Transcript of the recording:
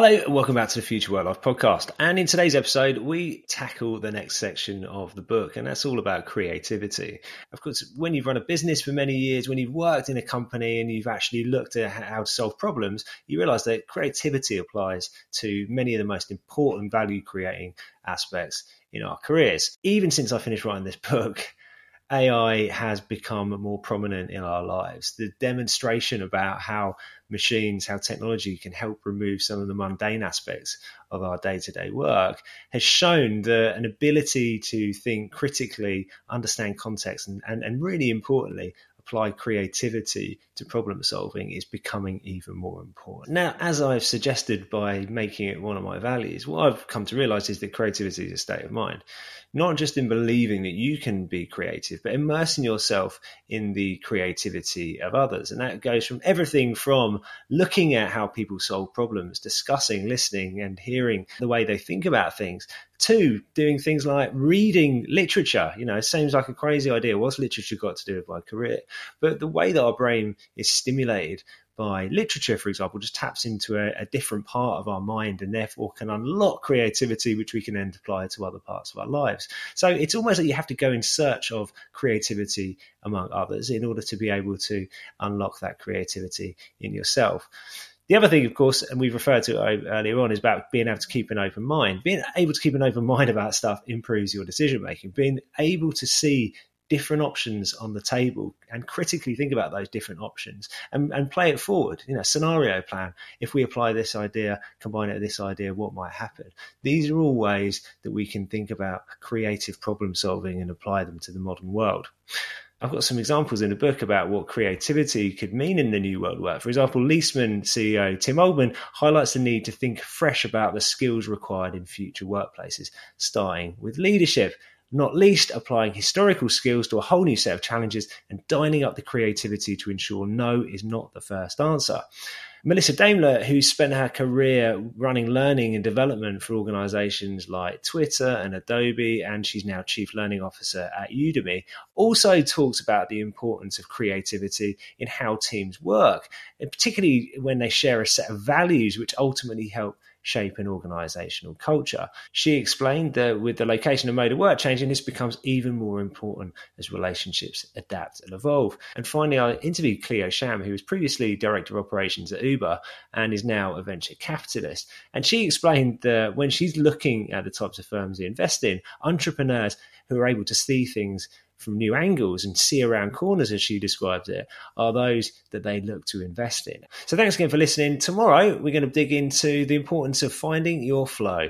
Hello, and welcome back to the Future Work Life podcast. And in today's episode, we tackle the next section of the book, and that's all about creativity. Of course, when you've run a business for many years, when you've worked in a company and you've actually looked at how to solve problems, you realize that creativity applies to many of the most important value creating aspects in our careers. Even since I finished writing this book, AI has become more prominent in our lives. The demonstration about how machines, how technology can help remove some of the mundane aspects of our day to day work has shown that an ability to think critically, understand context, and, and, and really importantly, apply creativity to problem solving is becoming even more important. Now, as I've suggested by making it one of my values, what I've come to realize is that creativity is a state of mind, not just in believing that you can be creative, but immersing yourself in the creativity of others. And that goes from everything from looking at how people solve problems, discussing, listening, and hearing the way they think about things, Two, doing things like reading literature. You know, it seems like a crazy idea. What's literature got to do with my career? But the way that our brain is stimulated by literature, for example, just taps into a, a, different part of our mind and therefore can unlock creativity, which we can then apply to other parts of our lives. So it's almost like you have to go in search of creativity among others in order to be able to unlock that creativity in yourself. The other thing, of course, and we've referred to it uh, earlier on, is about being able to keep an open mind. Being able to keep an open mind about stuff improves your decision making. Being able to see different options on the table and critically think about those different options and, and play it forward. You know, scenario plan. If we apply this idea, combine it with this idea, what might happen? These are all ways that we can think about creative problem solving and apply them to the modern world. I've got some examples in the book about what creativity could mean in the new world work. For example, Leesman CEO Tim Oldman highlights the need to think fresh about the skills required in future workplaces, starting with leadership, not least applying historical skills to a whole new set of challenges and dialing up the creativity to ensure no is not the first answer. Melissa Daimler, who spent her career running learning and development for organizations like Twitter and Adobe, and she's now Chief Learning Officer at Udemy, also talks about the importance of creativity in how teams work, and particularly when they share a set of values which ultimately help shape an organizational culture. She explained that with the location and mode of work changing, this becomes even more important as relationships adapt and evolve. And finally, I interviewed Cleo Sham, who was previously director of operations at Uber and is now a venture capitalist. And she explained that when she's looking at the types of firms they invest in, entrepreneurs who are able to see things from new angles and see around corners, as she describes it, are those that they look to invest in. So thanks again for listening. Tomorrow, we're going to dig into the importance of finding your flow.